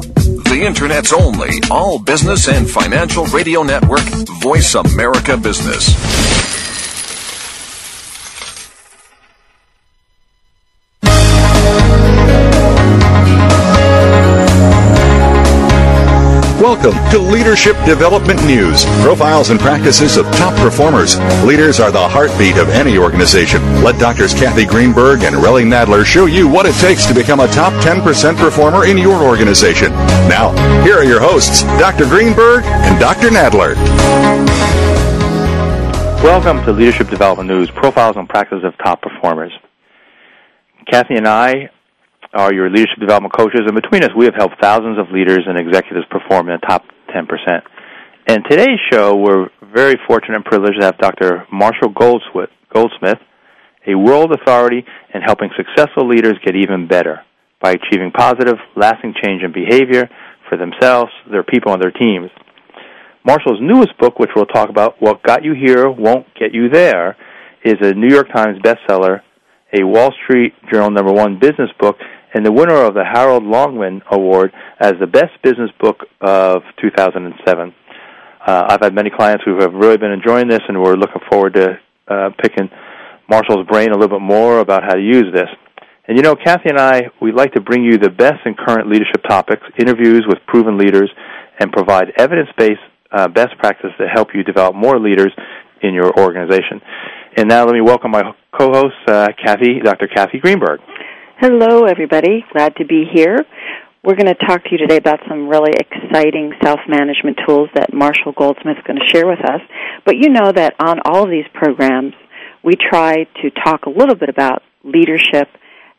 The Internet's only all business and financial radio network, Voice America Business. Welcome to Leadership Development News. Profiles and practices of top performers. Leaders are the heartbeat of any organization. Let Doctors Kathy Greenberg and Relly Nadler show you what it takes to become a top 10% performer in your organization. Now, here are your hosts, Dr. Greenberg and Dr. Nadler. Welcome to Leadership Development News, Profiles and Practices of Top Performers. Kathy and I are your leadership development coaches, and between us, we have helped thousands of leaders and executives perform in the top 10%. And today's show, we're very fortunate and privileged to have Dr. Marshall Goldsmith, a world authority in helping successful leaders get even better by achieving positive, lasting change in behavior for themselves, their people, and their teams. Marshall's newest book, which we'll talk about, What Got You Here Won't Get You There, is a New York Times bestseller, a Wall Street Journal number one business book, and the winner of the Harold Longman Award as the best business book of 2007. Uh, I've had many clients who have really been enjoying this, and we're looking forward to uh, picking Marshall's brain a little bit more about how to use this. And you know, Kathy and I, we like to bring you the best in current leadership topics, interviews with proven leaders, and provide evidence-based uh, best practice to help you develop more leaders in your organization. And now let me welcome my co-host, uh, Kathy, Dr. Kathy Greenberg. Hello, everybody. Glad to be here. We're going to talk to you today about some really exciting self management tools that Marshall Goldsmith is going to share with us. But you know that on all of these programs, we try to talk a little bit about leadership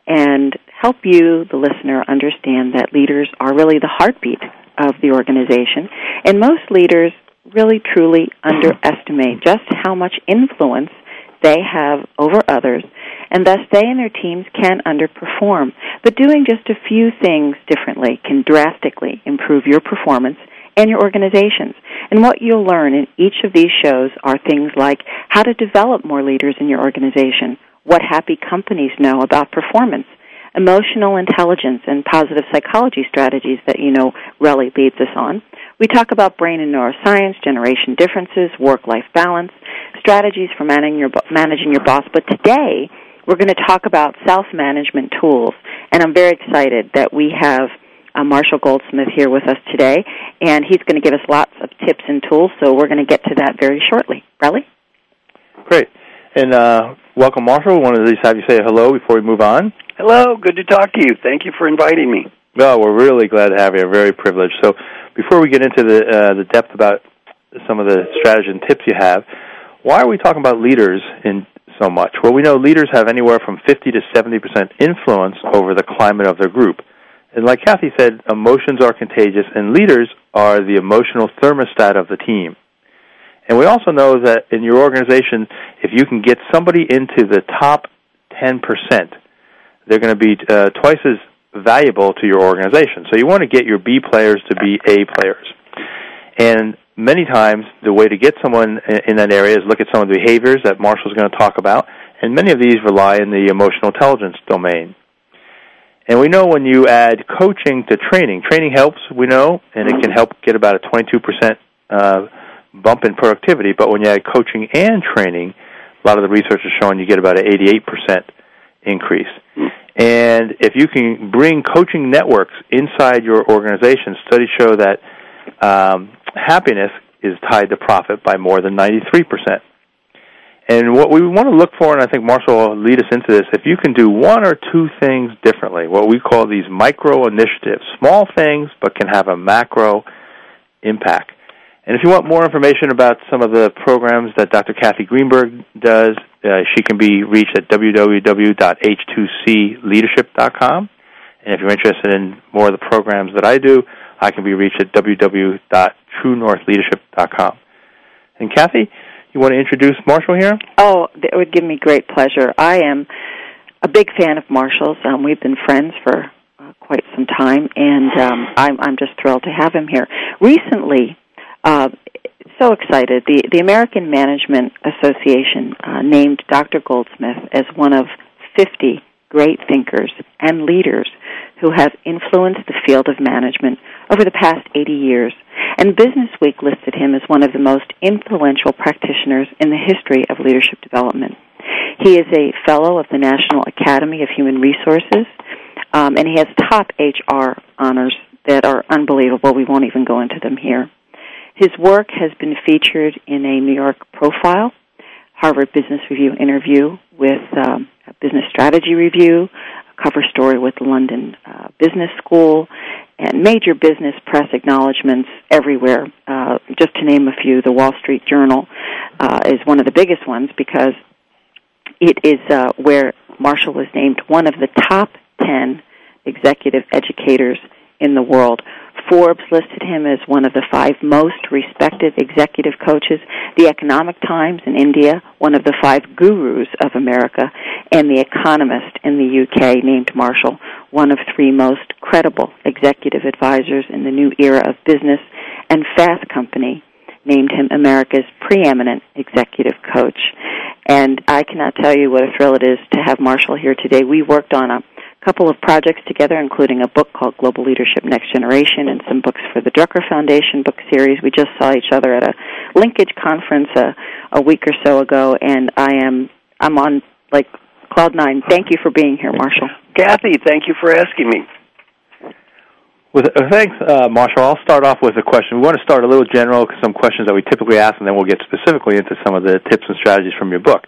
and help you, the listener, understand that leaders are really the heartbeat of the organization. And most leaders really truly underestimate just how much influence they have over others and thus they and their teams can underperform. But doing just a few things differently can drastically improve your performance and your organizations. And what you'll learn in each of these shows are things like how to develop more leaders in your organization, what happy companies know about performance, emotional intelligence and positive psychology strategies that you know Relly leads us on. We talk about brain and neuroscience, generation differences, work-life balance, strategies for managing your, managing your boss. But today, we're going to talk about self-management tools, and I'm very excited that we have uh, Marshall Goldsmith here with us today, and he's going to give us lots of tips and tools. So we're going to get to that very shortly. Relly? Great, and uh, welcome, Marshall. We wanted to just have you say hello before we move on. Hello, good to talk to you. Thank you for inviting me. Well, we're really glad to have you. We're very privileged. So, before we get into the uh, the depth about some of the strategies and tips you have, why are we talking about leaders in so much? Well, we know leaders have anywhere from 50 to 70% influence over the climate of their group. And like Kathy said, emotions are contagious, and leaders are the emotional thermostat of the team. And we also know that in your organization, if you can get somebody into the top 10%, they're going to be uh, twice as valuable to your organization. So you want to get your B players to be A players. And many times the way to get someone in that area is look at some of the behaviors that Marshall's going to talk about, and many of these rely in the emotional intelligence domain. And we know when you add coaching to training, training helps, we know, and it can help get about a 22% uh, bump in productivity. But when you add coaching and training, a lot of the research is showing you get about an 88% increase. And if you can bring coaching networks inside your organization, studies show that um, happiness is tied to profit by more than 93%. And what we want to look for, and I think Marshall will lead us into this, if you can do one or two things differently, what we call these micro initiatives, small things but can have a macro impact. And if you want more information about some of the programs that Dr. Kathy Greenberg does, uh, she can be reached at www.h2cleadership.com. And if you're interested in more of the programs that I do, I can be reached at www.truenorthleadership.com. And Kathy, you want to introduce Marshall here? Oh, it would give me great pleasure. I am a big fan of Marshall's. Um, we've been friends for uh, quite some time, and um, I'm, I'm just thrilled to have him here. Recently, uh, so excited, the, the American Management Association uh, named Dr. Goldsmith as one of 50 great thinkers and leaders who have influenced the field of management over the past 80 years, and Business Week listed him as one of the most influential practitioners in the history of leadership development. He is a fellow of the National Academy of Human Resources, um, and he has top HR honors that are unbelievable. We won't even go into them here. His work has been featured in a New York profile, Harvard Business Review interview with um, Business Strategy Review, cover story with London uh, Business School, and major business press acknowledgments everywhere. Uh, just to name a few, the Wall Street Journal uh, is one of the biggest ones because it is uh, where Marshall was named one of the top 10 executive educators in the world. Forbes listed him as one of the five most respected executive coaches. The Economic Times in India, one of the five gurus of America, and The Economist in the UK named Marshall one of three most credible executive advisors in the new era of business, and Fast Company named him America's preeminent executive coach. And I cannot tell you what a thrill it is to have Marshall here today. We worked on a couple of projects together, including a book called Global Leadership Next Generation and some books for the Drucker Foundation book series. We just saw each other at a linkage conference a, a week or so ago, and I am I'm on like cloud nine. Thank you for being here, Marshall. Kathy, thank you for asking me. With, uh, thanks, uh, Marshall. I'll start off with a question. We want to start a little general, some questions that we typically ask, and then we'll get specifically into some of the tips and strategies from your book.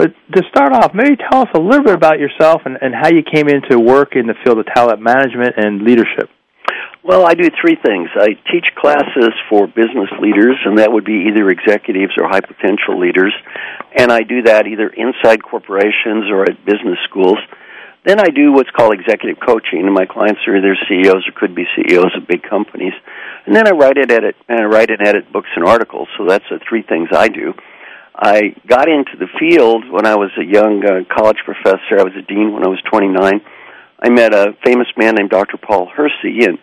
But to start off, maybe tell us a little bit about yourself and, and how you came into work in the field of talent management and leadership. Well, I do three things. I teach classes for business leaders, and that would be either executives or high potential leaders. And I do that either inside corporations or at business schools. Then I do what's called executive coaching, and my clients are either CEOs or could be CEOs of big companies. And then I write and edit, and I write and edit books and articles. So that's the three things I do. I got into the field when I was a young uh, college professor. I was a dean when I was 29. I met a famous man named Dr. Paul Hersey and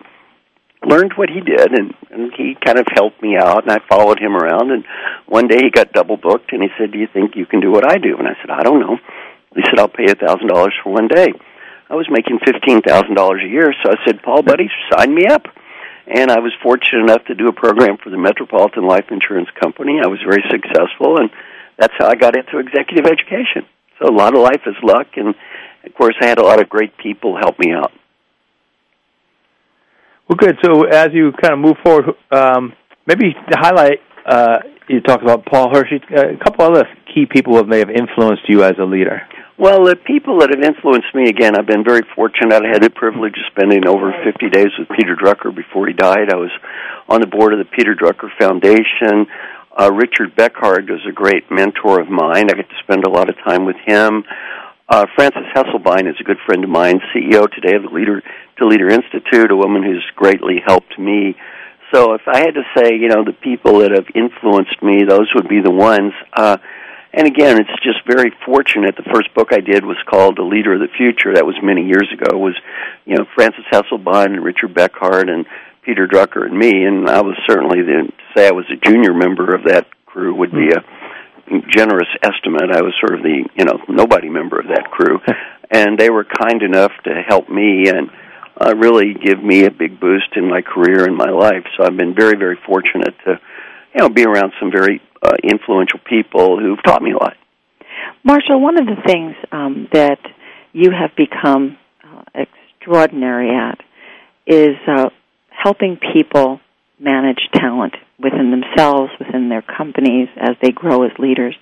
learned what he did, and, and he kind of helped me out, and I followed him around. And one day he got double booked, and he said, "Do you think you can do what I do?" And I said, "I don't know." He said, I'll pay a thousand dollars for one day. I was making fifteen thousand dollars a year, so I said, Paul, buddy, sign me up. And I was fortunate enough to do a program for the Metropolitan Life Insurance Company. I was very successful, and that's how I got into executive education. So a lot of life is luck, and of course, I had a lot of great people help me out. Well, good. So as you kind of move forward, um, maybe to highlight, uh, you talked about Paul Hersey, a couple other key people who may have influenced you as a leader. Well, the people that have influenced me, again, I've been very fortunate. I had the privilege of spending over 50 days with Peter Drucker before he died. I was on the board of the Peter Drucker Foundation. Uh, Richard Beckhard was a great mentor of mine. I get to spend a lot of time with him. Uh, Frances Hesselbein is a good friend of mine, CEO today of the Leader to Leader Institute, a woman who's greatly helped me. So if I had to say, you know, the people that have influenced me, those would be the ones. Uh, and again, it's just very fortunate. The first book I did was called The Leader of the Future. That was many years ago. It was, you know, Frances Hesselbein and Richard Beckhard and Peter Drucker and me. And I was certainly the, to say I was a junior member of that crew would be a generous estimate. I was sort of the, you know, nobody member of that crew. and they were kind enough to help me and uh, really give me a big boost in my career and my life. So I've been very, very fortunate to, you know, be around some very uh, influential people who've taught me a lot. Marshall, one of the things um, that you have become uh, extraordinary at is uh, helping people manage talent within themselves, within their companies, as they grow as leaders.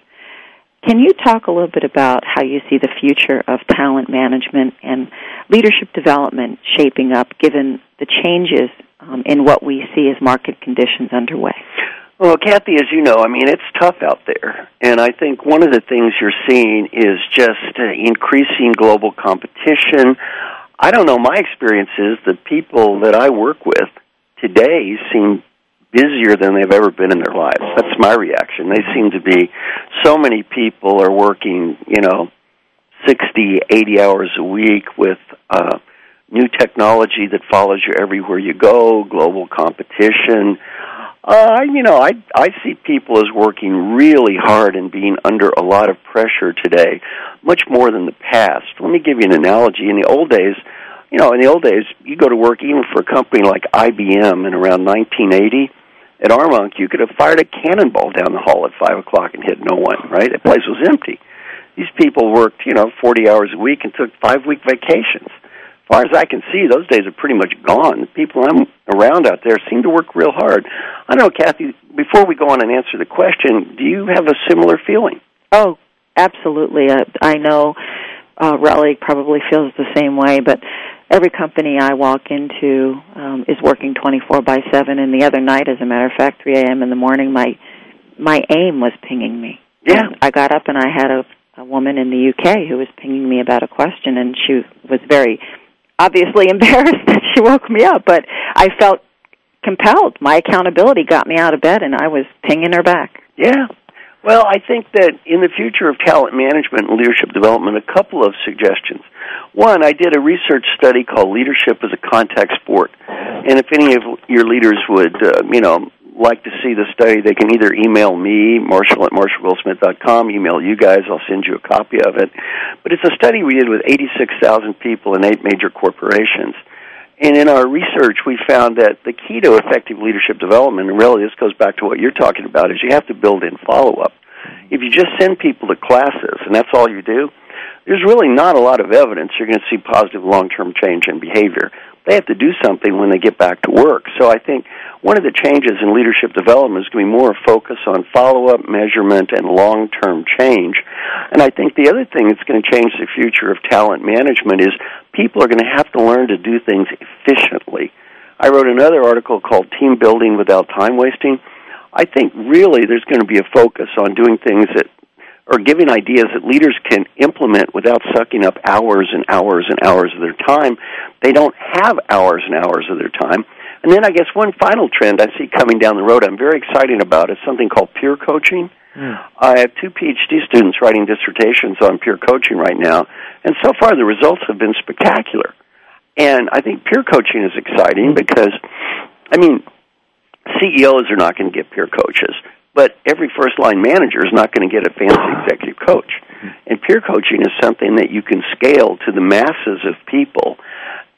Can you talk a little bit about how you see the future of talent management and leadership development shaping up given the changes um, in what we see as market conditions underway? Well, Kathy, as you know, I mean, it's tough out there. And I think one of the things you're seeing is just uh, increasing global competition. I don't know, my experience is the people that I work with today seem busier than they've ever been in their lives. That's my reaction. They seem to be so many people are working, you know, 60, 80 hours a week with uh new technology that follows you everywhere you go, global competition. Uh, you know, I I see people as working really hard and being under a lot of pressure today, much more than the past. Let me give you an analogy. In the old days, you know, in the old days, you go to work even for a company like IBM in around 1980. At Armonk, you could have fired a cannonball down the hall at five o'clock and hit no one. Right, the place was empty. These people worked, you know, 40 hours a week and took five week vacations. As far as I can see, those days are pretty much gone. The people I'm around out there seem to work real hard. I know, Kathy. Before we go on and answer the question, do you have a similar feeling? Oh, absolutely. Uh, I know uh, Relly probably feels the same way, but every company I walk into um, is working 24 by 7. And the other night, as a matter of fact, 3 a.m. in the morning, my my AIM was pinging me. Yeah. And I got up and I had a, a woman in the UK who was pinging me about a question, and she was very obviously embarrassed that she woke me up, but I felt compelled. My accountability got me out of bed, and I was pinging her back. Yeah. Well, I think that in the future of talent management and leadership development, a couple of suggestions. One, I did a research study called Leadership as a Contact Sport. And if any of your leaders would, uh, you know, like to see the study, they can either email me, Marshall at marshallgoldsmith.com, email you guys, I'll send you a copy of it. But it's a study we did with 86,000 people in eight major corporations. And in our research, we found that the key to effective leadership development, and really this goes back to what you're talking about, is you have to build in follow up. If you just send people to classes and that's all you do, there's really not a lot of evidence you're going to see positive long term change in behavior. They have to do something when they get back to work. So I think one of the changes in leadership development is going to be more focus on follow up, measurement, and long term change. And I think the other thing that's going to change the future of talent management is people are going to have to learn to do things efficiently. I wrote another article called Team Building Without Time Wasting. I think really there's going to be a focus on doing things that or giving ideas that leaders can implement without sucking up hours and hours and hours of their time. They don't have hours and hours of their time. And then I guess one final trend I see coming down the road I'm very excited about is something called peer coaching. Mm. I have two PhD students writing dissertations on peer coaching right now, and so far the results have been spectacular. And I think peer coaching is exciting because, I mean, CEOs are not going to get peer coaches, but every first line manager is not going to get a fancy executive coach. And peer coaching is something that you can scale to the masses of people,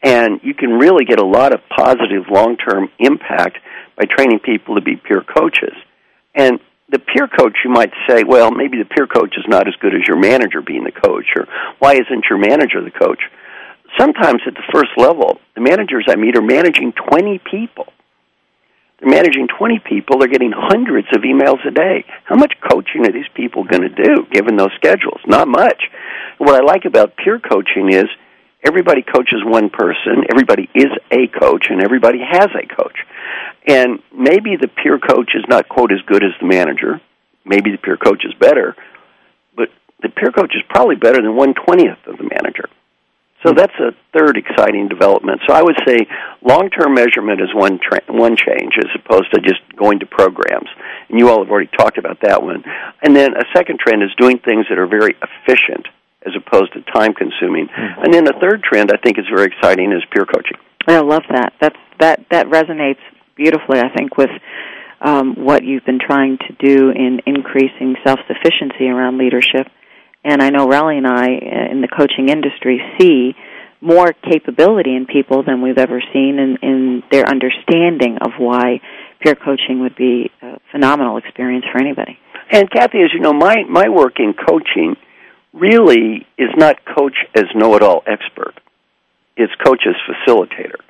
and you can really get a lot of positive long term impact by training people to be peer coaches. And the peer coach, you might say, well, maybe the peer coach is not as good as your manager being the coach, or why isn't your manager the coach? Sometimes at the first level, the managers I meet are managing 20 people. They're managing 20 people. They're getting hundreds of emails a day. How much coaching are these people going to do given those schedules? Not much. What I like about peer coaching is everybody coaches one person, everybody is a coach, and everybody has a coach. And maybe the peer coach is not, quote, as good as the manager. Maybe the peer coach is better, but the peer coach is probably better than one twentieth of the manager. So that's a third exciting development. So I would say long-term measurement is one tra- one change as opposed to just going to programs. And you all have already talked about that one. And then a second trend is doing things that are very efficient as opposed to time-consuming. Mm-hmm. And then a third trend I think is very exciting is peer coaching. I love that. That's that that resonates beautifully. I think with um, what you've been trying to do in increasing self-sufficiency around leadership and I know Relly and I uh, in the coaching industry see more capability in people than we've ever seen in, in their understanding of why peer coaching would be a phenomenal experience for anybody. And Kathy, as you know, my, my work in coaching really is not coach as know-it-all expert. It's coach as facilitator.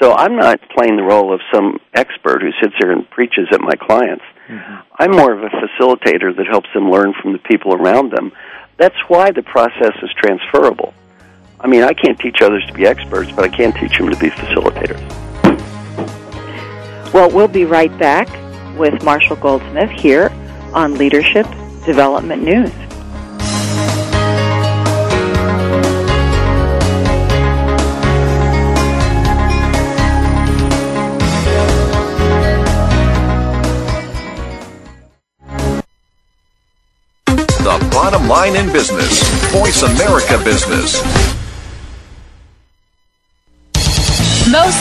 So I'm not playing the role of some expert who sits there and preaches at my clients. Mm-hmm. I'm more of a facilitator that helps them learn from the people around them. That's why the process is transferable. I mean, I can't teach others to be experts, but I can teach them to be facilitators. Well, we'll be right back with Marshall Goldsmith here on Leadership Development News. Bottom line in business. Voice America Business.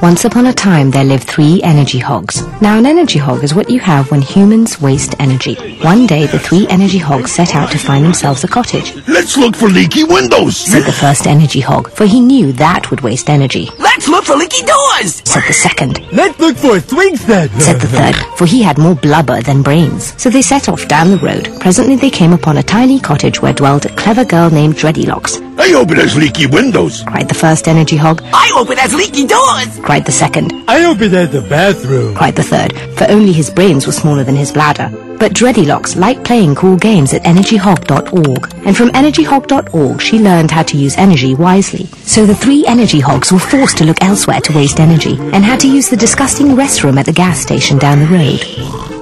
Once upon a time, there lived three energy hogs. Now, an energy hog is what you have when humans waste energy. One day, the three energy hogs set out to find themselves a cottage. Let's look for leaky windows, said the first energy hog, for he knew that would waste energy. Let's look for leaky doors, said the second. Let's look for a swing set, said the third, for he had more blubber than brains. So they set off down the road. Presently, they came upon a tiny cottage where dwelled a clever girl named Dreadylocks. I hope it has leaky windows, cried the first energy hog. I hope it has leaky doors, cried the second. I hope it has a bathroom, cried the third, for only his brains were smaller than his bladder. But Dreadylocks liked playing cool games at energyhog.org, and from energyhog.org she learned how to use energy wisely. So the three energy hogs were forced to look elsewhere to waste energy, and had to use the disgusting restroom at the gas station down the road.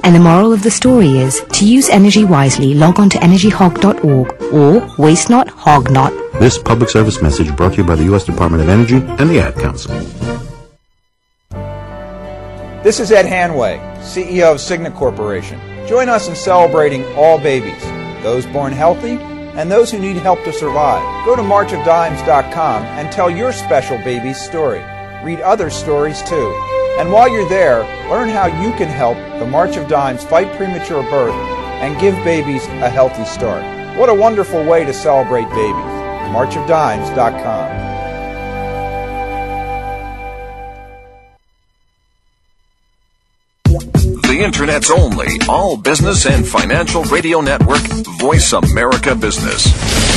And the moral of the story is, to use energy wisely, log on to energyhog.org, or waste not, hog not. This public service message brought to you by the U.S. Department of Energy and the Ad Council. This is Ed Hanway, CEO of Cigna Corporation. Join us in celebrating all babies, those born healthy and those who need help to survive. Go to marchofdimes.com and tell your special baby's story. Read other stories too. And while you're there, learn how you can help the March of Dimes fight premature birth and give babies a healthy start. What a wonderful way to celebrate babies. marchofdimes.com. The Internet's only all business and financial radio network, Voice America Business.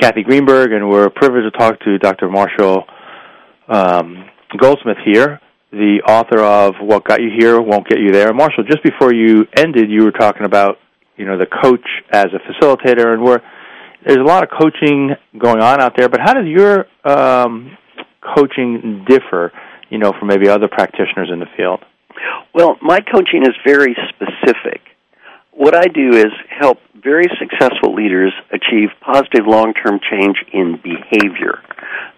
Kathy Greenberg, and we're privileged to talk to Dr. Marshall um, Goldsmith here, the author of "What Got You Here Won't Get You There." Marshall, just before you ended, you were talking about you know the coach as a facilitator, and we're there's a lot of coaching going on out there. But how does your um, coaching differ, you know, from maybe other practitioners in the field? Well, my coaching is very specific. What I do is help very successful leaders achieve positive long term change in behavior.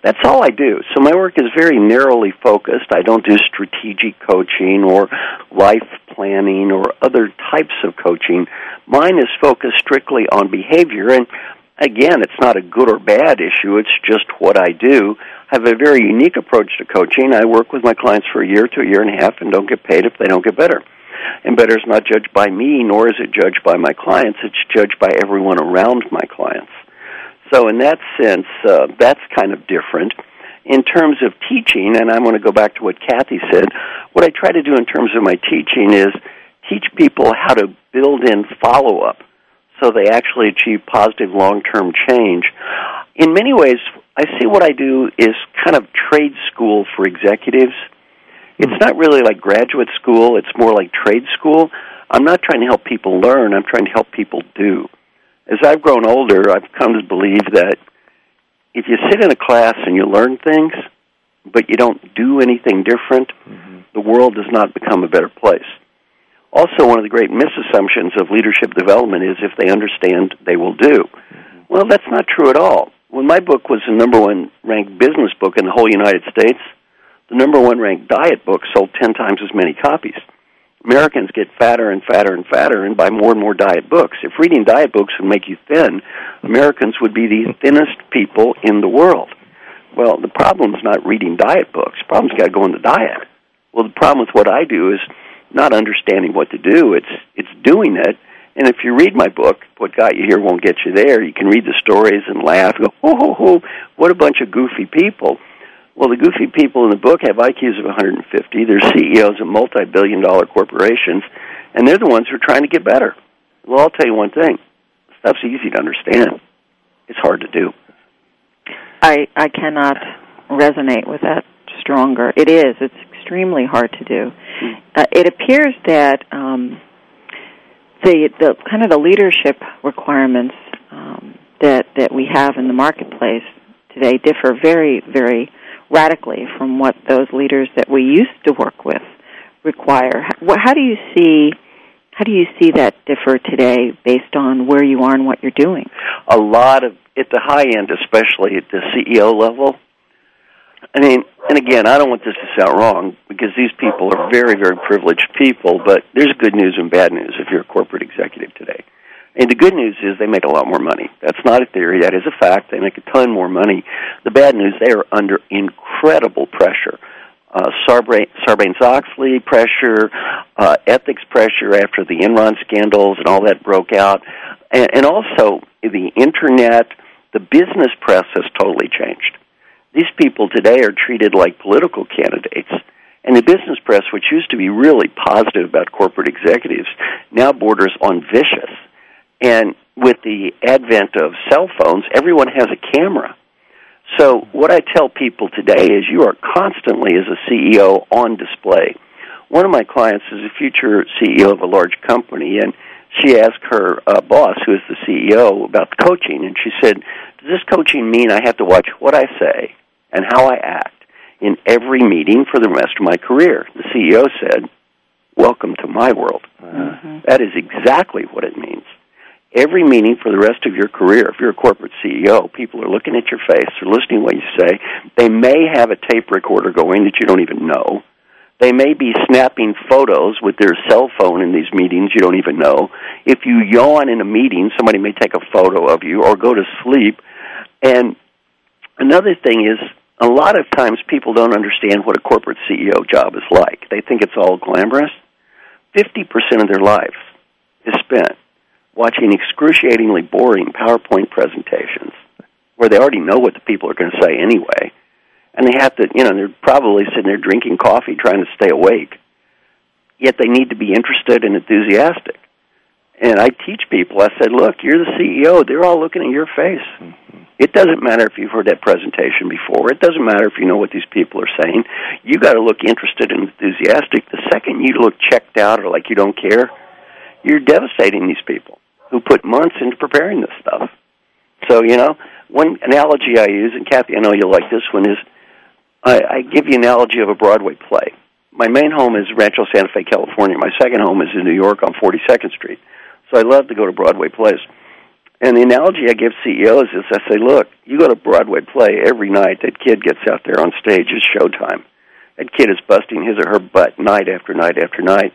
That's all I do. So my work is very narrowly focused. I don't do strategic coaching or life planning or other types of coaching. Mine is focused strictly on behavior and again, it's not a good or bad issue, it's just what I do. I have a very unique approach to coaching. I work with my clients for a year to a year and a half and don't get paid if they don't get better and better is not judged by me, nor is it judged by my clients. It's judged by everyone around my clients. So, in that sense, uh, that's kind of different. In terms of teaching, and I'm going to go back to what Kathy said, what I try to do in terms of my teaching is teach people how to build in follow up so they actually achieve positive long term change. In many ways, I see what I do is kind of trade school for executives it's not really like graduate school, it's more like trade school. I'm not trying to help people learn, I'm trying to help people do. As I've grown older, I've come to believe that if you sit in a class and you learn things, but you don't do anything different, mm-hmm. the world does not become a better place. Also, one of the great misassumptions of leadership development is if they understand, they will do. Mm-hmm. Well, that's not true at all. When my book was the number one ranked business book in the whole United States, the number one ranked diet book sold 10 times as many copies. Americans get fatter and fatter and fatter and buy more and more diet books. If reading diet books would make you thin, Americans would be the thinnest people in the world. Well, the problem is not reading diet books. The problem's got to go in the diet. Well, the problem with what I do is not understanding what to do. It's it's doing it. And if you read my book, what got you here won't get you there. You can read the stories and laugh, go, oh, ho, ho, what a bunch of goofy people. Well, the goofy people in the book have IQs of 150. They're CEOs of multi-billion dollar corporations, and they're the ones who are trying to get better. Well, I'll tell you one thing. Stuff's easy to understand. It's hard to do. I I cannot resonate with that stronger. It is. It's extremely hard to do. Uh, it appears that um, the the kind of the leadership requirements um, that that we have in the marketplace today differ very very radically from what those leaders that we used to work with require. How, do you see how do you see that differ today based on where you are and what you're doing? A lot of at the high end, especially at the CEO level. I mean, and again, I don't want this to sound wrong because these people are very, very privileged people, but there's good news and bad news if you're a corporate executive today. And the good news is they make a lot more money. That's not a theory, that is a fact. They make a ton more money. The bad news, they are under incredible pressure. Uh, Sarbanes Oxley pressure, uh, ethics pressure after the Enron scandals and all that broke out, and, and also the internet, the business press has totally changed. These people today are treated like political candidates. And the business press, which used to be really positive about corporate executives, now borders on vicious. And with the advent of cell phones, everyone has a camera. So what I tell people today is you are constantly as a CEO on display. One of my clients is a future CEO of a large company and she asked her uh, boss, who is the CEO, about the coaching, and she said, "Does this coaching mean I have to watch what I say and how I act in every meeting for the rest of my career?" The CEO said, "Welcome to my world." Mm-hmm. That is exactly what it means every meeting for the rest of your career. If you're a corporate CEO, people are looking at your face, they're listening to what you say. They may have a tape recorder going that you don't even know. They may be snapping photos with their cell phone in these meetings you don't even know. If you yawn in a meeting, somebody may take a photo of you or go to sleep. And another thing is, a lot of times people don't understand what a corporate CEO job is like. They think it's all glamorous. 50% of their life is spent watching excruciatingly boring PowerPoint presentations where they already know what the people are going to say anyway. And they have to, you know, they're probably sitting there drinking coffee trying to stay awake. Yet they need to be interested and enthusiastic. And I teach people, I said, look, you're the CEO. They're all looking at your face. Mm-hmm. It doesn't matter if you've heard that presentation before. It doesn't matter if you know what these people are saying. You got to look interested and enthusiastic. The second you look checked out or like you don't care, you're devastating these people who put months into preparing this stuff. So, you know, one analogy I use, and Kathy, I know you'll like this one, is I, I give you an analogy of a Broadway play. My main home is Rancho Santa Fe, California. My second home is in New York on 42nd Street. So I love to go to Broadway plays. And the analogy I give CEOs is I say, look, you go to Broadway play every night, that kid gets out there on stage, it's showtime. That kid is busting his or her butt night after night after night.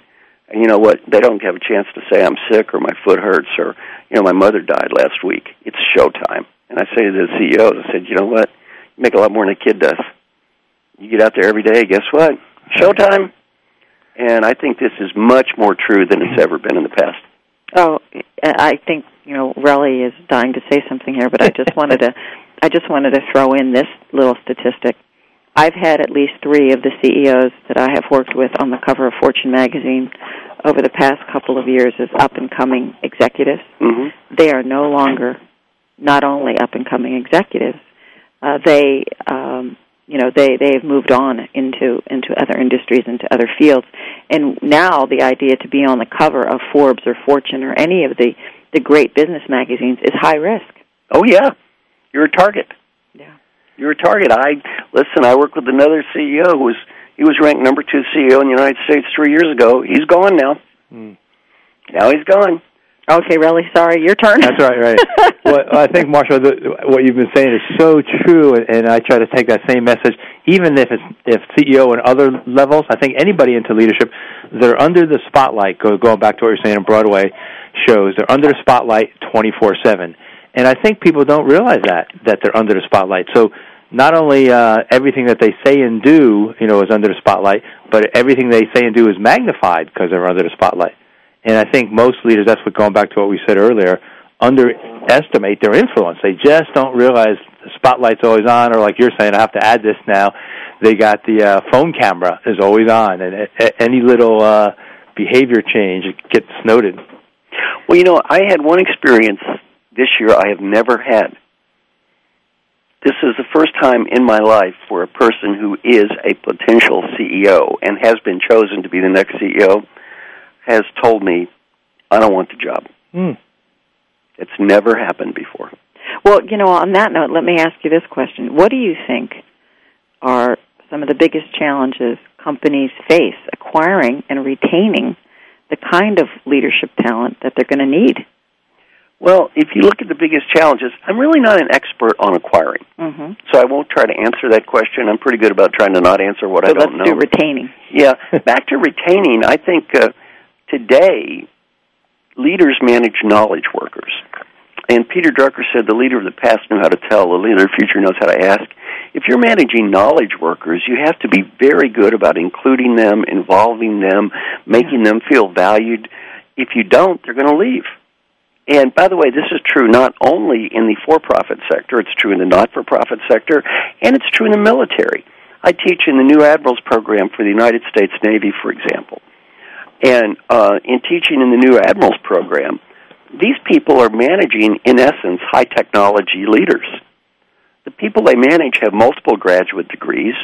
And you know what? They don't have a chance to say I'm sick or my foot hurts or you know my mother died last week. It's showtime. And I say to the CEOs, I said, you know what? You make a lot more than a kid does. You get out there every day. Guess what? Showtime. And I think this is much more true than it's ever been in the past. Oh, I think you know Relly is dying to say something here, but I just wanted to, I just wanted to throw in this little statistic. I've had at least three of the CEOs that I have worked with on the cover of Fortune magazine over the past couple of years as up and coming executives. Mm-hmm. They are no longer not only up and coming executives, uh, they um, you know they they have moved on into into other industries into other fields, and now the idea to be on the cover of Forbes or Fortune or any of the the great business magazines is high risk. Oh yeah, you're a target. Yeah you're a target. I listen. I work with another CEO who was he was ranked number two CEO in the United States three years ago. He's gone now. Mm. Now he's gone. Okay, really sorry. Your turn. That's right, right. well, I think Marshall, the, what you've been saying is so true, and, and I try to take that same message, even if it's if CEO and other levels. I think anybody into leadership, they're under the spotlight. Go, going back to what you're saying in Broadway shows, they're under the spotlight twenty four seven, and I think people don't realize that that they're under the spotlight. So not only uh, everything that they say and do, you know, is under the spotlight, but everything they say and do is magnified because they're under the spotlight. And I think most leaders, that's what going back to what we said earlier, underestimate their influence. They just don't realize the spotlight's always on, or like you're saying, I have to add this now. They got the uh, phone camera is always on, and a- any little uh, behavior change gets noted. Well, you know, I had one experience this year I have never had. This is the first time in my life where a person who is a potential CEO and has been chosen to be the next CEO has told me, I don't want the job. Mm. It's never happened before. Well, you know, on that note, let me ask you this question. What do you think are some of the biggest challenges companies face acquiring and retaining the kind of leadership talent that they're going to need? Well, if you look at the biggest challenges, I'm really not an expert on acquiring. Mm-hmm. So I won't try to answer that question. I'm pretty good about trying to not answer what so I don't let's know. do retaining. Yeah, back to retaining, I think uh, today leaders manage knowledge workers. And Peter Drucker said the leader of the past knew how to tell, the leader of the future knows how to ask. If you're managing knowledge workers, you have to be very good about including them, involving them, making them feel valued. If you don't, they're going to leave. And by the way, this is true not only in the for profit sector, it's true in the not for profit sector, and it's true in the military. I teach in the New Admirals program for the United States Navy, for example. And uh, in teaching in the New Admirals program, these people are managing, in essence, high technology leaders. The people they manage have multiple graduate degrees.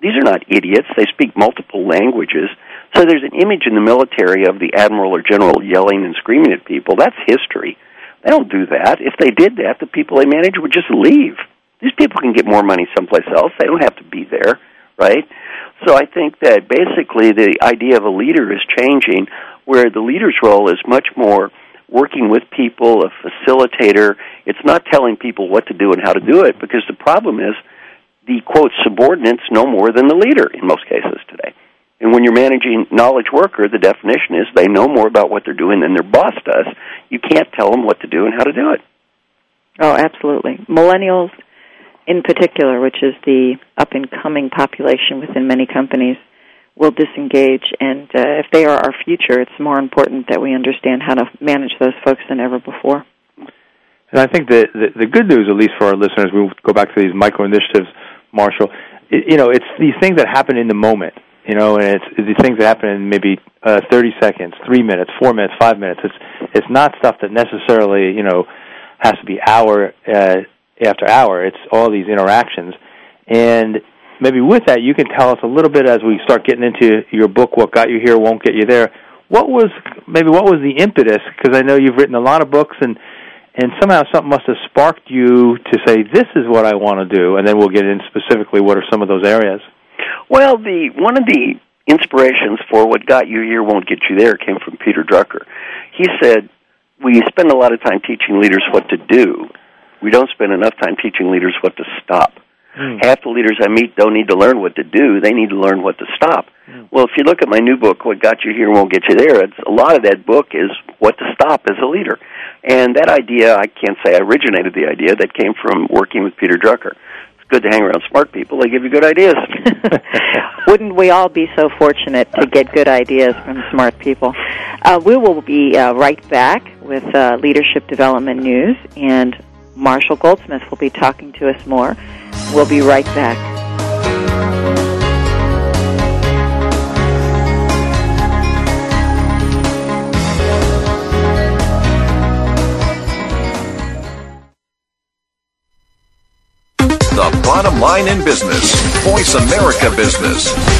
These are not idiots. They speak multiple languages. So there's an image in the military of the admiral or general yelling and screaming at people. That's history. They don't do that. If they did that, the people they manage would just leave. These people can get more money someplace else. They don't have to be there, right? So I think that basically the idea of a leader is changing, where the leader's role is much more working with people, a facilitator. It's not telling people what to do and how to do it, because the problem is the quote subordinates know more than the leader in most cases today. And when you're managing knowledge worker, the definition is they know more about what they're doing than their boss does. You can't tell them what to do and how to do it. Oh, absolutely. Millennials, in particular, which is the up and coming population within many companies, will disengage. And uh, if they are our future, it's more important that we understand how to manage those folks than ever before. And I think the, the the good news, at least for our listeners, we go back to these micro initiatives, Marshall. It, you know, it's these things that happen in the moment. You know, and it's, it's these things that happen in maybe uh, 30 seconds, three minutes, four minutes, five minutes. It's it's not stuff that necessarily you know has to be hour uh, after hour. It's all these interactions, and maybe with that, you can tell us a little bit as we start getting into your book. What got you here won't get you there. What was maybe what was the impetus? Because I know you've written a lot of books and and somehow something must have sparked you to say this is what I want to do, and then we'll get in specifically what are some of those areas. Well, the one of the inspirations for what got you here won't get you there came from Peter Drucker. He said, "We spend a lot of time teaching leaders what to do. We don't spend enough time teaching leaders what to stop." Mm. Half the leaders I meet don't need to learn what to do; they need to learn what to stop. Mm. Well, if you look at my new book, "What Got You Here Won't Get You There," it's a lot of that book is what to stop as a leader. And that idea, I can't say I originated the idea. That came from working with Peter Drucker. Good to hang around smart people. They give you good ideas. Wouldn't we all be so fortunate to get good ideas from smart people? Uh, we will be uh, right back with uh, leadership development news, and Marshall Goldsmith will be talking to us more. We'll be right back. The bottom line in business. Voice America Business.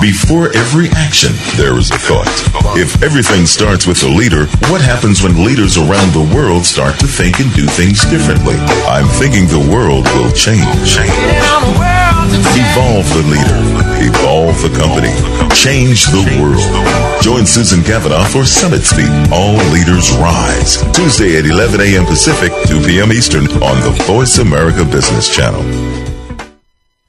Before every action, there is a thought. If everything starts with the leader, what happens when leaders around the world start to think and do things differently? I'm thinking the world will change. Evolve the leader. Evolve the company. Change the world. Join Susan Kavanaugh for Summit Speak. All Leaders Rise. Tuesday at 11 a.m. Pacific, 2 p.m. Eastern on the Voice America Business Channel.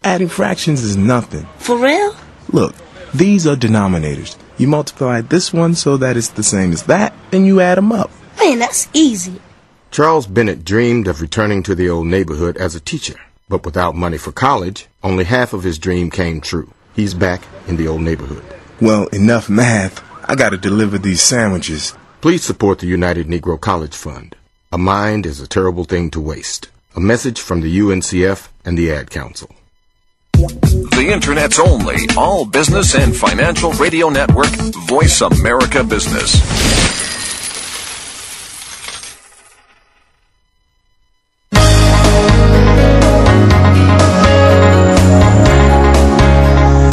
Adding fractions is nothing. For real? Look, these are denominators. You multiply this one so that it's the same as that, then you add them up. Man, that's easy. Charles Bennett dreamed of returning to the old neighborhood as a teacher, but without money for college, only half of his dream came true. He's back in the old neighborhood. Well, enough math. I gotta deliver these sandwiches. Please support the United Negro College Fund. A mind is a terrible thing to waste. A message from the UNCF and the Ad Council. The Internet's only all business and financial radio network, Voice America Business.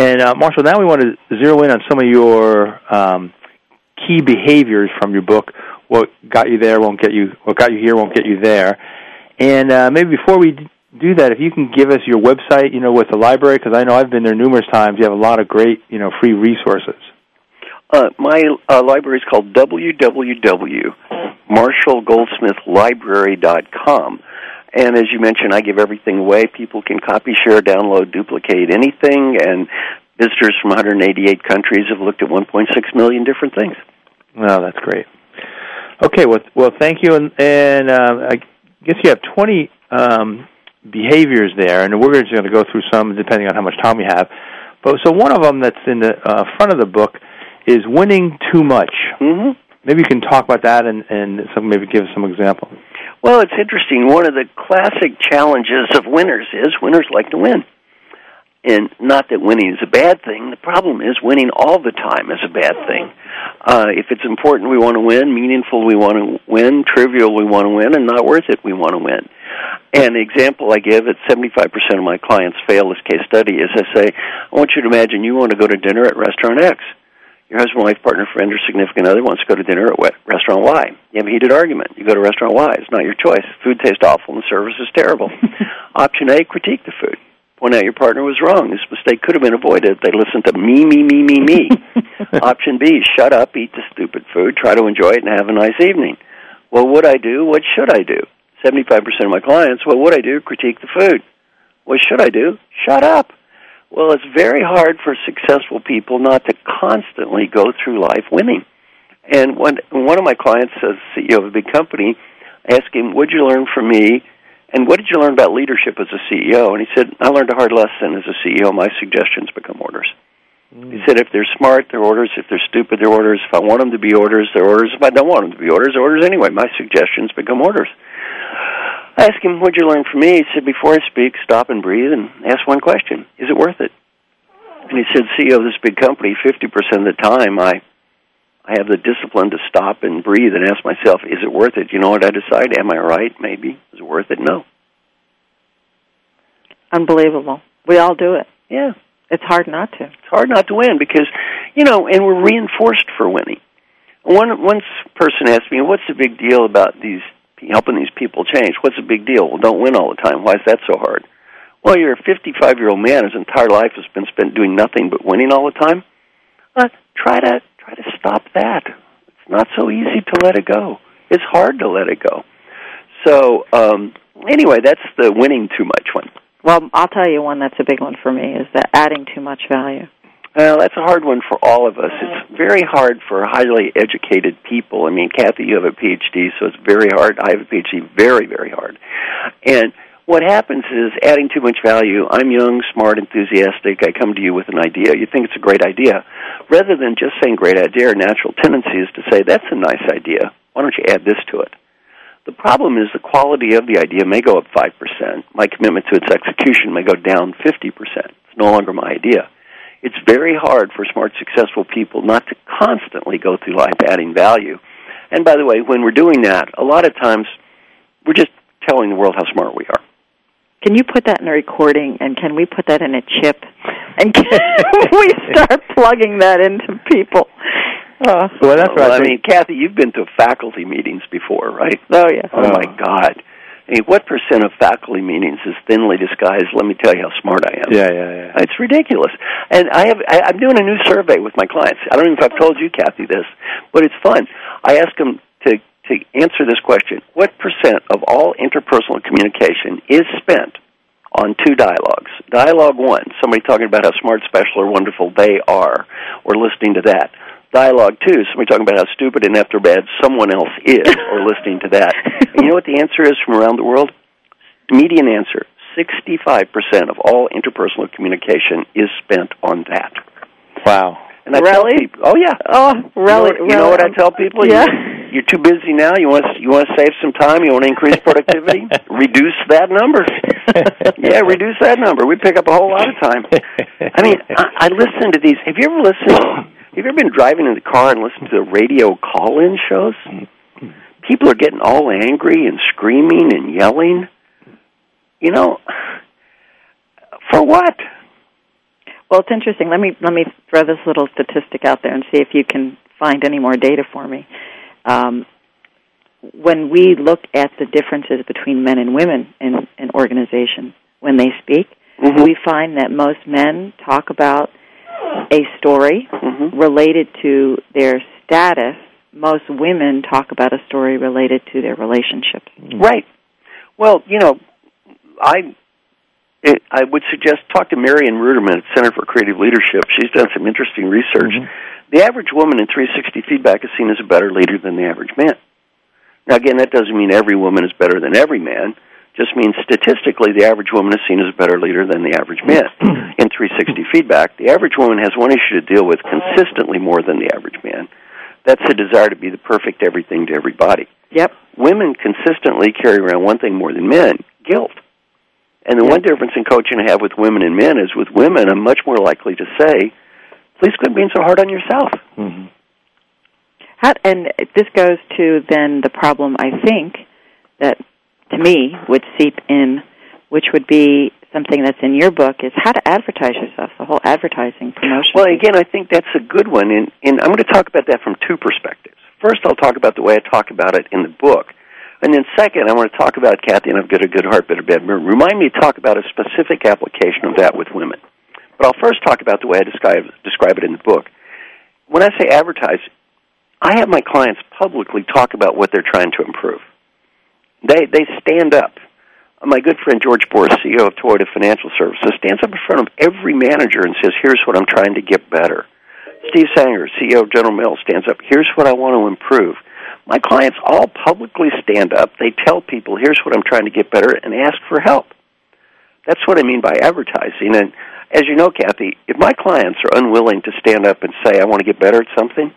And uh, Marshall, now we want to zero in on some of your um, key behaviors from your book. What got you there won't get you. What got you here won't get you there. And uh, maybe before we do that, if you can give us your website, you know, with the library, because I know I've been there numerous times. You have a lot of great, you know, free resources. Uh, my uh, library is called www.marshallgoldsmithlibrary.com. And as you mentioned, I give everything away. People can copy, share, download, duplicate anything, and visitors from 188 countries have looked at 1.6 million different things. Oh, that's great. Okay, well, well, thank you, and, and uh, I guess you have 20 um, behaviors there, and we're just going to go through some depending on how much time we have. But so one of them that's in the uh, front of the book is winning too much. Mm-hmm. Maybe you can talk about that and and some maybe give us some examples. Well, it's interesting. One of the classic challenges of winners is winners like to win. And not that winning is a bad thing. The problem is winning all the time is a bad thing. Uh, if it's important, we want to win. Meaningful, we want to win. Trivial, we want to win. And not worth it, we want to win. The example I give at 75% of my clients fail this case study is I say, I want you to imagine you want to go to dinner at restaurant X. Your husband, wife, partner, friend, or significant other wants to go to dinner at restaurant Y. You have a heated argument. You go to restaurant Y. It's not your choice. Food tastes awful and the service is terrible. Option A, critique the food. Point out your partner was wrong. This mistake could have been avoided if they listened to me, me, me, me, me. Option B, shut up, eat the stupid food, try to enjoy it, and have a nice evening. Well, what would I do? What should I do? 75% of my clients, what would I do? Critique the food. What should I do? Shut up. Well, it's very hard for successful people not to constantly go through life winning. And when one of my clients, as CEO of a big company, asked him, "What'd you learn from me?" And what did you learn about leadership as a CEO? And he said, I learned a hard lesson as a CEO. My suggestions become orders. Mm. He said, if they're smart, they're orders. If they're stupid, they're orders. If I want them to be orders, they're orders. If I don't want them to be orders, they're orders anyway. My suggestions become orders. I asked him, What'd you learn from me? He said, Before I speak, stop and breathe and ask one question Is it worth it? And he said, CEO of this big company, 50% of the time I I have the discipline to stop and breathe and ask myself, is it worth it? You know what I decide? Am I right? Maybe. Is it worth it? No. Unbelievable. We all do it. Yeah. It's hard not to. It's hard not to win because, you know, and we're reinforced for winning. One one person asked me, "What's the big deal about these helping these people change? What's the big deal? Well, don't win all the time. Why is that so hard?" Well, you're a 55 year old man. His entire life has been spent doing nothing but winning all the time. Uh, try to try to stop that. It's not so easy to let it go. It's hard to let it go. So um, anyway, that's the winning too much one. Well, I'll tell you one that's a big one for me is that adding too much value. Well, that's a hard one for all of us. It's very hard for highly educated people. I mean, Kathy, you have a PhD, so it's very hard. I have a PhD, very, very hard. And what happens is adding too much value. I'm young, smart, enthusiastic. I come to you with an idea. You think it's a great idea. Rather than just saying great idea, our natural tendency is to say, that's a nice idea. Why don't you add this to it? The problem is the quality of the idea may go up 5%. My commitment to its execution may go down 50%. It's no longer my idea. It's very hard for smart, successful people not to constantly go through life adding value. And by the way, when we're doing that, a lot of times we're just telling the world how smart we are. Can you put that in a recording and can we put that in a chip? And can we start plugging that into people? Uh, well, that's right. I mean, Kathy, you've been to faculty meetings before, right? Oh, yes. Oh, my God. What percent of faculty meetings is thinly disguised? Let me tell you how smart I am. Yeah, yeah, yeah. It's ridiculous. And I have I, I'm doing a new survey with my clients. I don't know if I've told you, Kathy, this, but it's fun. I ask them to to answer this question: What percent of all interpersonal communication is spent on two dialogues? Dialogue one: somebody talking about how smart, special, or wonderful they are, or listening to that dialogue two, somebody talking about how stupid and after bad someone else is, or listening to that. And you know what the answer is from around the world? Median answer: sixty-five percent of all interpersonal communication is spent on that. Wow. And I really? tell people, oh yeah, oh really? You know, you know what I tell people? Yeah. You, you're too busy now. You want to, you want to save some time. You want to increase productivity. reduce that number. yeah, reduce that number. We pick up a whole lot of time. I mean, I, I listen to these. Have you ever listened? Have you ever been driving in the car and listened to the radio call-in shows? People are getting all angry and screaming and yelling. You know, for what? Well, it's interesting. Let me let me throw this little statistic out there and see if you can find any more data for me. Um, when we look at the differences between men and women in an organization when they speak, mm-hmm. we find that most men talk about a story mm-hmm. related to their status. Most women talk about a story related to their relationships. Right. Well, you know, I it, I would suggest talk to Marian Ruderman at Center for Creative Leadership. She's done some interesting research. Mm-hmm. The average woman in 360 feedback is seen as a better leader than the average man. Now, again, that doesn't mean every woman is better than every man. Just means statistically, the average woman is seen as a better leader than the average man. in 360 feedback, the average woman has one issue to deal with consistently more than the average man. That's the desire to be the perfect everything to everybody. Yep. Women consistently carry around one thing more than men guilt. And the one difference in coaching I have with women and men is with women, I'm much more likely to say, please quit being so hard on yourself. Mm-hmm. How, and this goes to then the problem, I think, that to me would seep in, which would be something that's in your book, is how to advertise yourself, the whole advertising promotion. Well, again, I think that's a good one. And, and I'm going to talk about that from two perspectives. First, I'll talk about the way I talk about it in the book. And then second, I want to talk about, Kathy, and I've got a good heart, but a bad memory. Remind me to talk about a specific application of that with women. But I'll first talk about the way I describe, describe it in the book. When I say advertise, I have my clients publicly talk about what they're trying to improve. They, they stand up. My good friend George Borst, CEO of Toyota Financial Services, stands up in front of every manager and says, here's what I'm trying to get better. Steve Sanger, CEO of General Mills, stands up, here's what I want to improve. My clients all publicly stand up. They tell people, here's what I'm trying to get better, and ask for help. That's what I mean by advertising. And as you know, Kathy, if my clients are unwilling to stand up and say, I want to get better at something,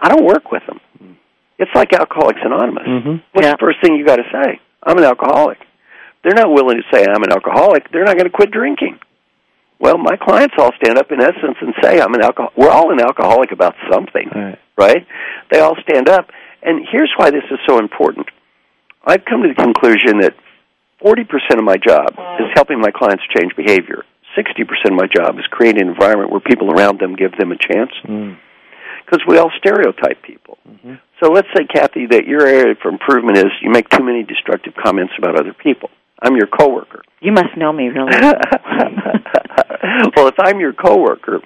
I don't work with them. It's like Alcoholics Anonymous. Mm-hmm. What's the first thing you got to say? I'm an alcoholic. They're not willing to say I'm an alcoholic. They're not going to quit drinking. Well, my clients all stand up in essence and say, "I'm an alcohol." We're all an alcoholic about something, Right. right? They all stand up, and here's why this is so important. I've come to the conclusion that 40% of my job is helping my clients change behavior. 60% of my job is creating an environment where people around them give them a chance. Mm. Because we all stereotype people. Mm-hmm. So let's say, Kathy, that your area for improvement is you make too many destructive comments about other people. I'm your coworker. You must know me really. well, if I'm your coworker,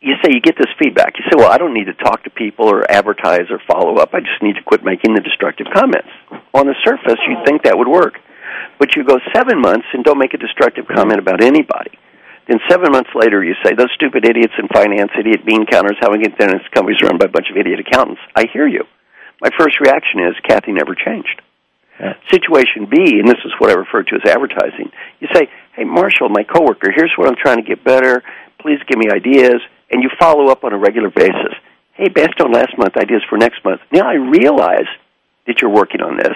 you say you get this feedback. You say, "Well, I don't need to talk to people or advertise or follow up. I just need to quit making the destructive comments." On the surface, you'd think that would work, but you go seven months and don't make a destructive comment about anybody. Then seven months later, you say, "Those stupid idiots in finance, idiot bean counters, having internet companies run by a bunch of idiot accountants." I hear you. My first reaction is, "Kathy never changed." Situation B, and this is what I refer to as advertising. You say, "Hey, Marshall, my coworker, here's what I'm trying to get better. Please give me ideas." And you follow up on a regular basis. Hey, based on last month, ideas for next month. Now I realize that you're working on this.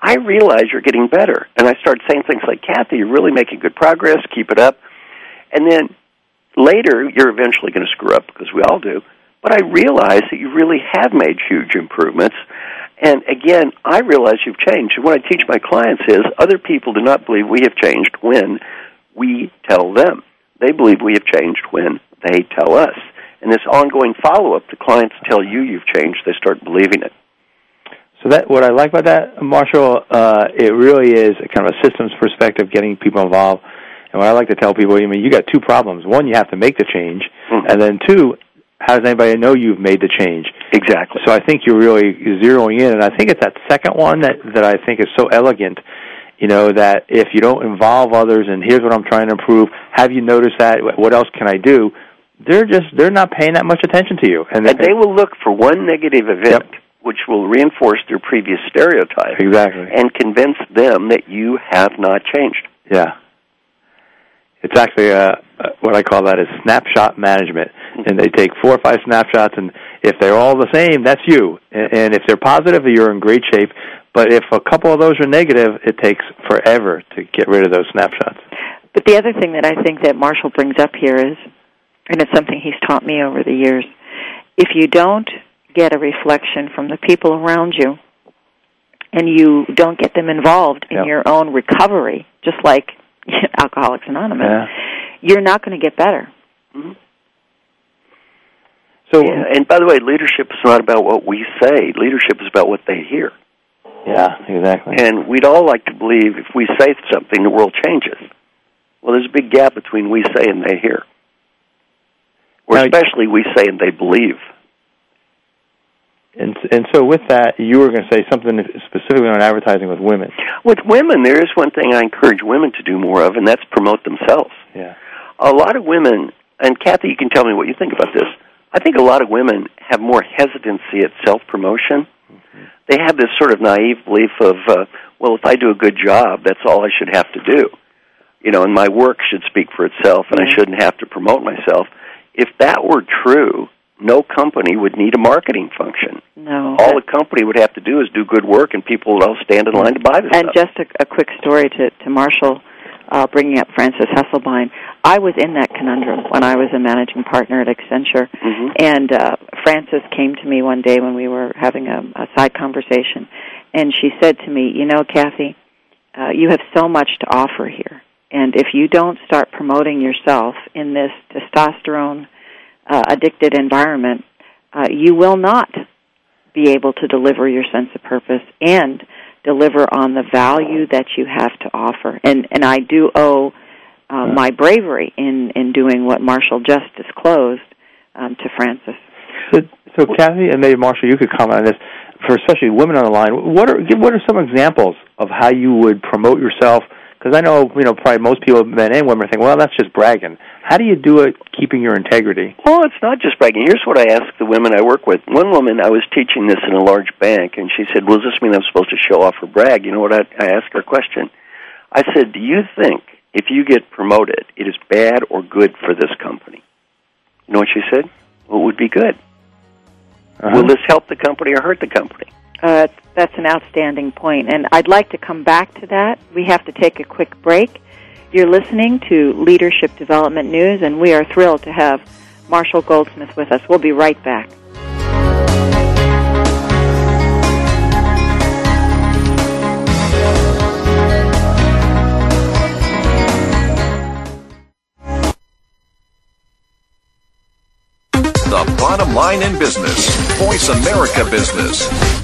I realize you're getting better, and I start saying things like, "Kathy, you're really making good progress. Keep it up." And then later, you're eventually going to screw up because we all do. But I realize that you really have made huge improvements. And again, I realize you've changed. And what I teach my clients is other people do not believe we have changed when we tell them. They believe we have changed when they tell us. And this ongoing follow up, the clients tell you you've changed, they start believing it. So that what I like about that, Marshall, uh, it really is a kind of a systems perspective, getting people involved. And what I like to tell people, I mean, you got two problems. One, you have to make the change, Mm-hmm. and then two, how does anybody know you've made the change? Exactly. So I think you're really zeroing in, and I think it's that second one that that I think is so elegant. You know that if you don't involve others, and here's what I'm trying to improve. Have you noticed that? What else can I do? They're just they're not paying that much attention to you, and, And they will look for one negative event which will reinforce their previous stereotype exactly. and convince them that you have not changed. Yeah. It's actually uh, uh, what I call that is snapshot management, and they take four or five snapshots, and if they're all the same, that's you. And, and if they're positive, you're in great shape. But if a couple of those are negative, it takes forever to get rid of those snapshots. But the other thing that I think that Marshall brings up here is, and it's something he's taught me over the years, if you don't get a reflection from the people around you, and you don't get them involved in Yeah. your own recovery, just like Alcoholics Anonymous, Yeah. you're not going to get better. Mm-hmm. So, Yeah, and by the way, leadership is not about what we say. Leadership is about what they hear. yeah, exactly. And we'd all like to believe if we say something, the world changes. Well, there's a big gap between we say and they hear. Or Now- especially we say and they believe. And and so with that, you were going to say something specifically on advertising with women. With women, there is one thing I encourage women to do more of, and that's promote themselves. Yeah. A lot of women, and Kathy, you can tell me what you think about this. I think a lot of women have more hesitancy at self promotion. They have this sort of naive belief of, uh, well, if I do a good job, that's all I should have to do. You know, and my work should speak for itself, and I shouldn't have to promote myself. If that were true, no company would need a marketing function. No. All the company would have to do is do good work, and people would all stand in line to buy the stuff. And stuff. just a, a quick story to, to Marshall, uh, bringing up Frances Hesselbein. I was in that conundrum when I was a managing partner at Accenture, Mhm. and uh, Frances came to me one day when we were having a, a side conversation, and she said to me, "You know, Kathy, uh, you have so much to offer here, and if you don't start promoting yourself in this testosterone uh, addicted environment, uh, you will not be able to deliver your sense of purpose and deliver on the value that you have to offer. And and I do owe uh, my bravery in in doing what Marshall just disclosed um, to Frances. So, so Kathy and maybe Marshall, you could comment on this for especially women on the line. What are give- what are some examples of how you would promote yourself? Because I know you know probably most people, men and women, think, well, that's just bragging. How do you do it keeping your integrity? Well, it's not just bragging. Here's what I ask the women I work with. One woman, I was teaching this in a large bank, and she said, "Well, does this mean I'm supposed to show off or brag?" You know what? I, I asked her a question. I said, "Do you think if you get promoted, it is bad or good for this company?" You know what she said? Well, it would be good. Uh-huh. Will this help the company or hurt the company? Uh, that's an outstanding point, and I'd like to come back to that. We have to take a quick break. You're listening to Leadership Development News, and we are thrilled to have Marshall Goldsmith with us. We'll be right back. The bottom line in business. Voice America Business.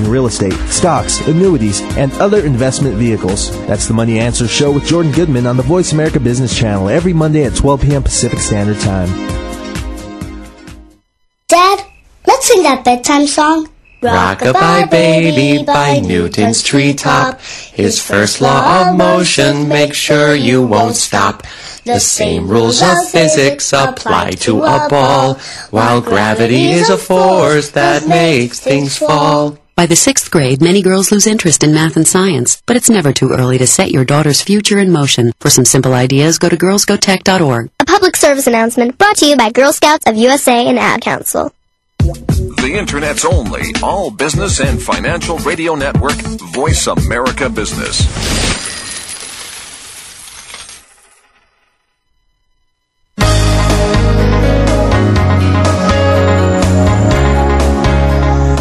in real estate, stocks, annuities, and other investment vehicles. That's the Money Answer Show with Jordan Goodman on the Voice America Business Channel every Monday at 12 p.m. Pacific Standard Time. Dad, let's sing that bedtime song. Rockabye baby by Newton's treetop. His first law of motion, make sure you won't stop. The same rules of physics apply to a ball, while gravity is a force that makes things fall. By the sixth grade, many girls lose interest in math and science, but it's never too early to set your daughter's future in motion. For some simple ideas, go to girlsgotech.org. A public service announcement brought to you by Girl Scouts of USA and Ad Council. The Internet's only all business and financial radio network, Voice America Business.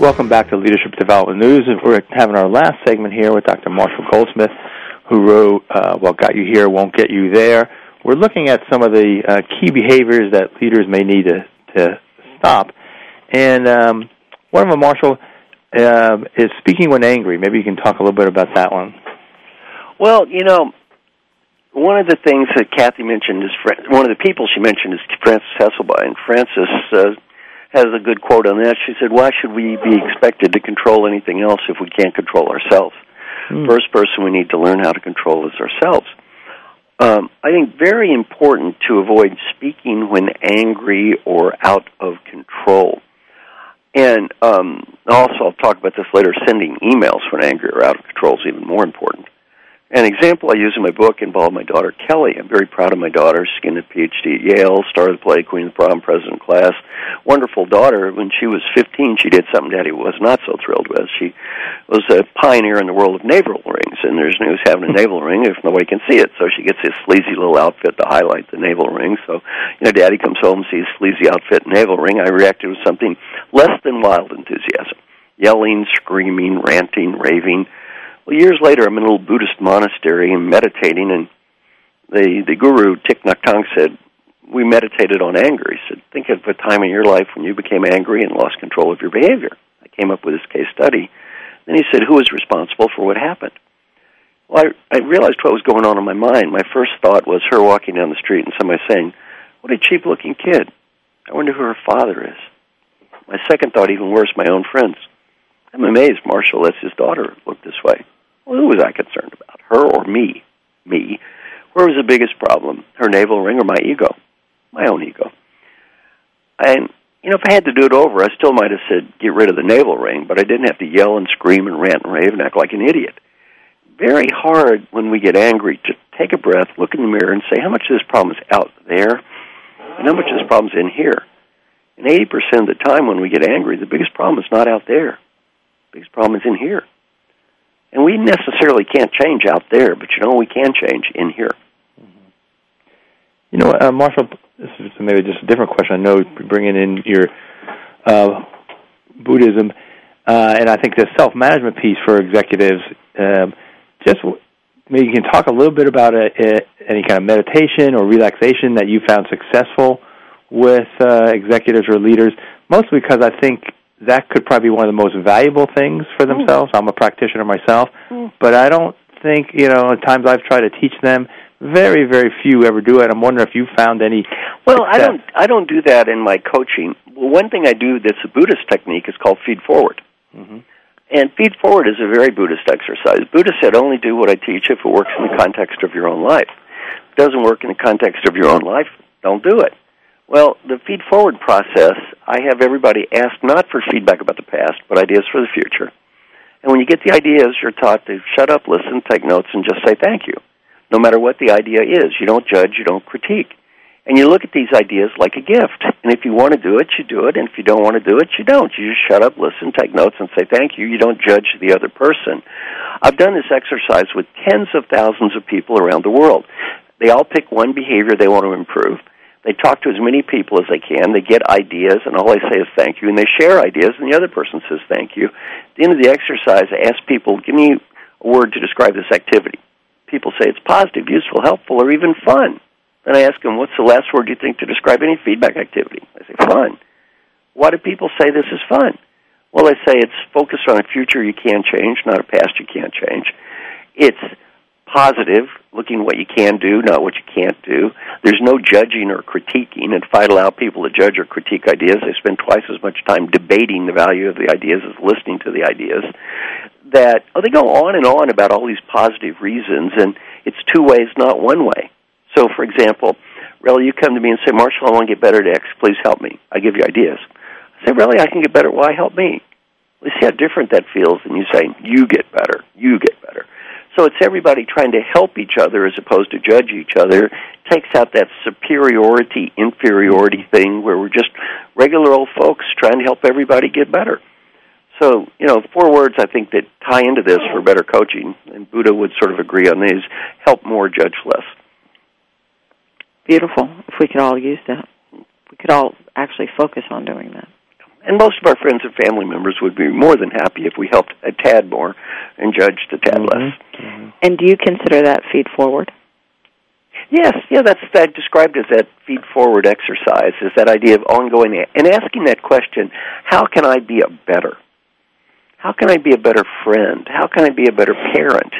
Welcome back to Leadership Development News. We're having our last segment here with Dr. Marshall Goldsmith, who wrote uh, What Got You Here Won't Get You There. We're looking at some of the uh, key behaviors that leaders may need to, to stop. And um, one of them, Marshall, uh, is speaking when angry. Maybe you can talk a little bit about that one. Well, you know, one of the things that Kathy mentioned is one of the people she mentioned is Frances Hesselbein. Frances uh, has a good quote on that. She said, "Why should we be expected to control anything else if we can't control ourselves? Mm. First person we need to learn how to control is ourselves." Um, I think very important to avoid speaking when angry or out of control. And um, also, I'll talk about this later. Sending emails when angry or out of control is even more important. An example I use in my book involved my daughter Kelly. I'm very proud of my daughter. She's getting a PhD at Yale, star of the play, Queen of the Prom, president class. Wonderful daughter. When she was 15, she did something Daddy was not so thrilled with. She was a pioneer in the world of navel rings, and there's use having a navel ring if nobody can see it. So she gets this sleazy little outfit to highlight the navel ring. So, you know, Daddy comes home, sees sleazy outfit, navel ring. I reacted with something less than wild enthusiasm. Yelling, screaming, ranting, raving well, years later, I'm in a little Buddhist monastery and meditating, and the the guru Thich Nhat Hanh said, "We meditated on anger." He said, "Think of a time in your life when you became angry and lost control of your behavior." I came up with this case study. Then he said, "Who is responsible for what happened?" Well, I, I realized what was going on in my mind. My first thought was her walking down the street and somebody saying, "What a cheap-looking kid." I wonder who her father is. My second thought, even worse, my own friends. I'm amazed Marshall lets his daughter look this way. Who was I concerned about, her or me? Me. Where was the biggest problem, her navel ring or my ego? My own ego. And, you know, if I had to do it over, I still might have said, get rid of the navel ring, but I didn't have to yell and scream and rant and rave and act like an idiot. Very hard when we get angry to take a breath, look in the mirror, and say, how much of this problem is out there, and how much of this problem is in here? And 80% of the time when we get angry, the biggest problem is not out there. The biggest problem is in here. And we necessarily can't change out there, but you know we can change in here. You know, uh, Marshall, this is maybe just a different question. I know bringing in your uh, Buddhism, uh, and I think the self-management piece for executives. Um, just maybe you can talk a little bit about a, a, any kind of meditation or relaxation that you found successful with uh, executives or leaders. Mostly because I think that could probably be one of the most valuable things for themselves. I'm a practitioner myself, Mm. but I don't think you know. At times I've tried to teach them, very very few ever do it. I'm wondering if you found any. Well, I don't I don't do that in my coaching. Well, one thing I do that's a Buddhist technique is called feed forward. Mhm. And feed forward is a very Buddhist exercise. Buddha said only do what I teach if it works in the context of your own life. If it doesn't work in the context of your own life, don't do it. Well, the feed forward process, I have everybody ask not for feedback about the past, but ideas for the future. And when you get the ideas, you're taught to shut up, listen, take notes, and just say thank you. No matter what the idea is, you don't judge, you don't critique. And you look at these ideas like a gift. And if you want to do it, you do it. And if you don't want to do it, you don't. You just shut up, listen, take notes, and say thank you. You don't judge the other person. I've done this exercise with tens of thousands of people around the world. They all pick one behavior they want to improve. They talk to as many people as they can. They get ideas, and all they say is thank you. And they share ideas, and the other person says thank you. At the end of the exercise, I ask people, give me a word to describe this activity. People say it's positive, useful, helpful, or even fun. Then I ask them, what's the last word you think to describe any feedback activity? I say, fun. Why do people say this is fun? Well, they say it's focused on a future you can change, not a past you can't change. It's positive, looking what you can do, not what you can't do. There's no judging or critiquing. And if I allow people to judge or critique ideas, they spend twice as much time debating the value of the ideas as listening to the ideas. That oh, they go on and on about all these positive reasons, and it's two ways, not one way. So, for example, Relly, you come to me and say, Marshall, I want to get better at X. Please help me. I give you ideas. I say, Relly, I can get better. Why help me? Well, see how different that feels than you say, you get better, you get better. So it's everybody trying to help each other as opposed to judge each other. takes out that superiority, inferiority thing where we're just regular old folks trying to help everybody get better. So, you know, four words I think that tie into this for better coaching, and Buddha would sort of agree on these help more, judge less. Beautiful. If we could all use that, we could all actually focus on doing that. And most of our friends and family members would be more than happy if we helped a tad more and judged a tad mm-hmm. less. Mm-hmm. And do you consider that feed forward? Yes, yeah, that's that described as that feed forward exercise, is that idea of ongoing and asking that question, how can I be a better? How can I be a better friend? How can I be a better parent?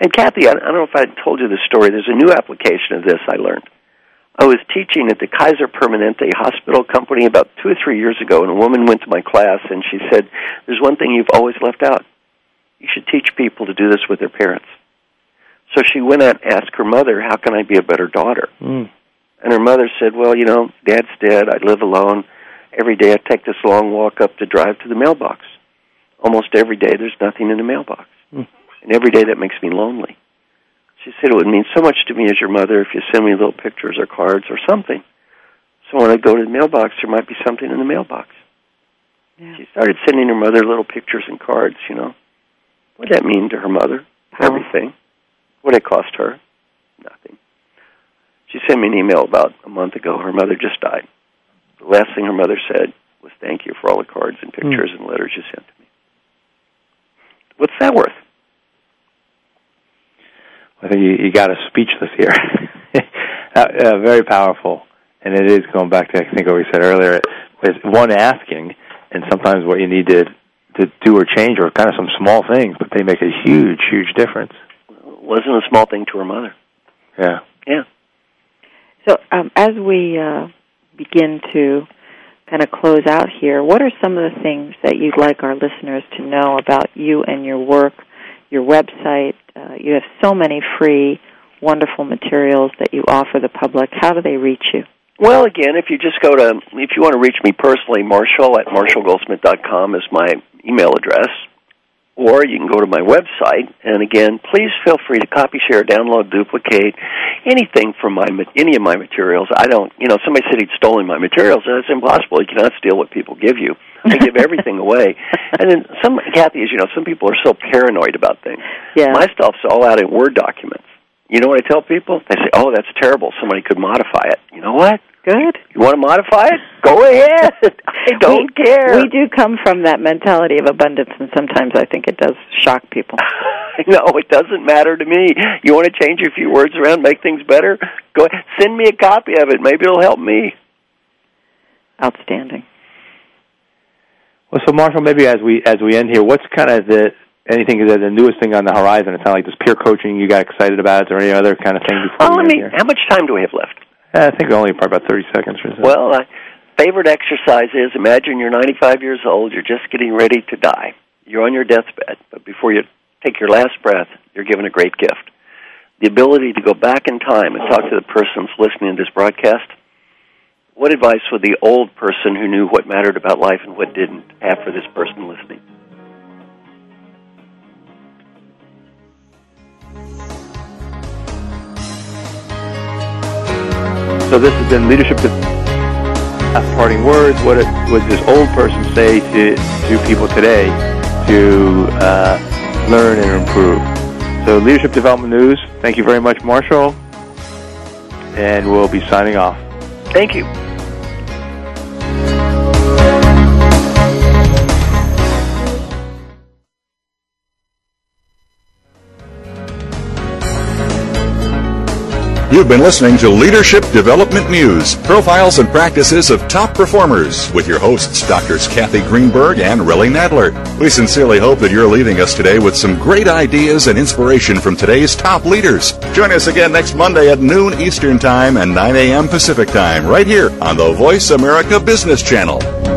And Kathy, I I don't know if I told you this story. There's a new application of this I learned. I was teaching at the Kaiser Permanente Hospital Company about two or three years ago, and a woman went to my class and she said, There's one thing you've always left out. You should teach people to do this with their parents. So she went out and asked her mother, How can I be a better daughter? Mm. And her mother said, Well, you know, dad's dead. I live alone. Every day I take this long walk up to drive to the mailbox. Almost every day there's nothing in the mailbox. Mm. And every day that makes me lonely. She said it would mean so much to me as your mother if you send me little pictures or cards or something. So when I go to the mailbox, there might be something in the mailbox. Yeah. She started sending her mother little pictures and cards, you know. What did that mean to her mother? Everything. What did it cost her? Nothing. She sent me an email about a month ago. Her mother just died. The last thing her mother said was thank you for all the cards and hmm. pictures and letters you sent to me. What's that worth? I think you, you got us speechless here. uh, uh, very powerful, and it is going back to I think what we said earlier. Is one asking, and sometimes what you need to to do or change are kind of some small things, but they make a huge, huge difference. wasn't a small thing to her mother. Yeah. Yeah. So, um, as we uh, begin to kind of close out here, what are some of the things that you'd like our listeners to know about you and your work, your website? Uh, you have so many free, wonderful materials that you offer the public. How do they reach you? Well, again, if you just go to, if you want to reach me personally, Marshall at marshallgoldsmith.com is my email address. Or you can go to my website, and again, please feel free to copy, share, download, duplicate anything from my any of my materials. I don't, you know, somebody said he'd stolen my materials. and That's impossible. You cannot steal what people give you. I give everything away. And then some, Kathy, as you know, some people are so paranoid about things. Yeah. My stuff's all out in Word documents. You know what I tell people? They say, "Oh, that's terrible. Somebody could modify it." You know what? Good. You want to modify it? Go ahead. I don't we, care. We do come from that mentality of abundance, and sometimes I think it does shock people. no, it doesn't matter to me. You want to change a few words around, make things better? Go ahead. Send me a copy of it. Maybe it'll help me. Outstanding. Well, so Marshall, maybe as we as we end here, what's kind of the anything is the newest thing on the horizon? It's not like this peer coaching you got excited about, or any other kind of thing before Well, let me. here? How much time do we have left? Uh, I think only probably about thirty seconds or so. Well, uh, favorite exercise is imagine you're 95 years old. You're just getting ready to die. You're on your deathbed, but before you take your last breath, you're given a great gift: the ability to go back in time and talk to the person that's listening to this broadcast. What advice would the old person who knew what mattered about life and what didn't have for this person listening? So this has been leadership. To, parting words. What would this old person say to to people today to uh, learn and improve? So leadership development news. Thank you very much, Marshall, and we'll be signing off. Thank you. You've been listening to Leadership Development News, profiles and practices of top performers with your hosts, Drs. Kathy Greenberg and Relly Nadler. We sincerely hope that you're leaving us today with some great ideas and inspiration from today's top leaders. Join us again next Monday at noon Eastern Time and 9 a.m. Pacific Time right here on the Voice America Business Channel.